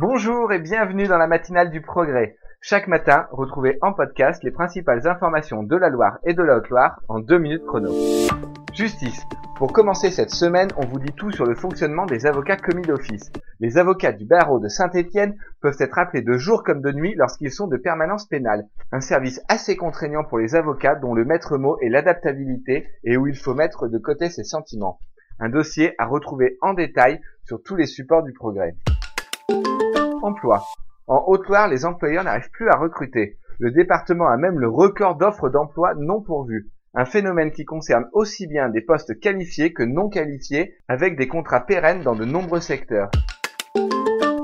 Bonjour et bienvenue dans la matinale du progrès. Chaque matin, retrouvez en podcast les principales informations de la Loire et de la Haute-Loire en deux minutes chrono. Justice. Pour commencer cette semaine, on vous dit tout sur le fonctionnement des avocats commis d'office. Les avocats du barreau de Saint-Étienne peuvent être appelés de jour comme de nuit lorsqu'ils sont de permanence pénale. Un service assez contraignant pour les avocats dont le maître mot est l'adaptabilité et où il faut mettre de côté ses sentiments. Un dossier à retrouver en détail sur tous les supports du progrès. Emploi. En Haute-Loire, les employeurs n'arrivent plus à recruter. Le département a même le record d'offres d'emploi non pourvues. Un phénomène qui concerne aussi bien des postes qualifiés que non qualifiés, avec des contrats pérennes dans de nombreux secteurs.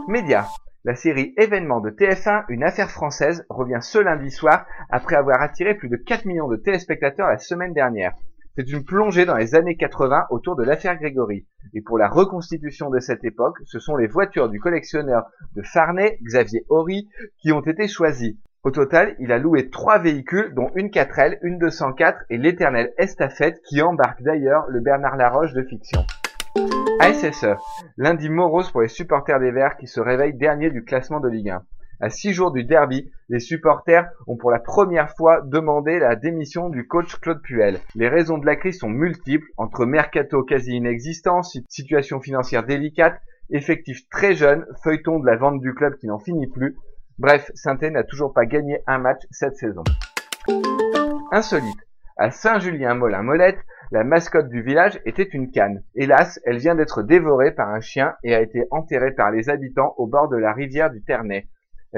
Médias. La série événement de TF1, une affaire française, revient ce lundi soir après avoir attiré plus de 4 millions de téléspectateurs la semaine dernière. C'est une plongée dans les années 80 autour de l'affaire Grégory. Et pour la reconstitution de cette époque, ce sont les voitures du collectionneur de Farnay, Xavier Horry, qui ont été choisies. Au total, il a loué trois véhicules, dont une 4L, une 204 et l'éternelle Estafette qui embarque d'ailleurs le Bernard Laroche de fiction. ASSE, lundi morose pour les supporters des Verts qui se réveillent dernier du classement de Ligue 1. À six jours du derby, les supporters ont pour la première fois demandé la démission du coach Claude Puel. Les raisons de la crise sont multiples, entre mercato quasi inexistant, situation financière délicate, effectifs très jeunes, feuilleton de la vente du club qui n'en finit plus. Bref, saint n'a toujours pas gagné un match cette saison. Insolite. À Saint-Julien-Molin-Molette, la mascotte du village était une canne. Hélas, elle vient d'être dévorée par un chien et a été enterrée par les habitants au bord de la rivière du Ternay.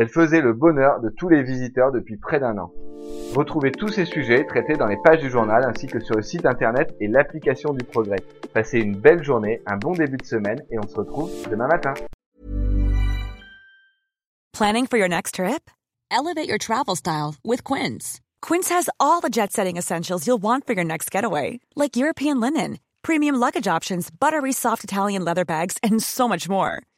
Elle faisait le bonheur de tous les visiteurs depuis près d'un an. Retrouvez tous ces sujets traités dans les pages du journal ainsi que sur le site internet et l'application du progrès. Passez une belle journée, un bon début de semaine et on se retrouve demain matin. Planning for your next trip? Elevate your travel style with Quince. Quince has all the jet setting essentials you'll want for your next getaway, like European linen, premium luggage options, buttery soft Italian leather bags, and so much more.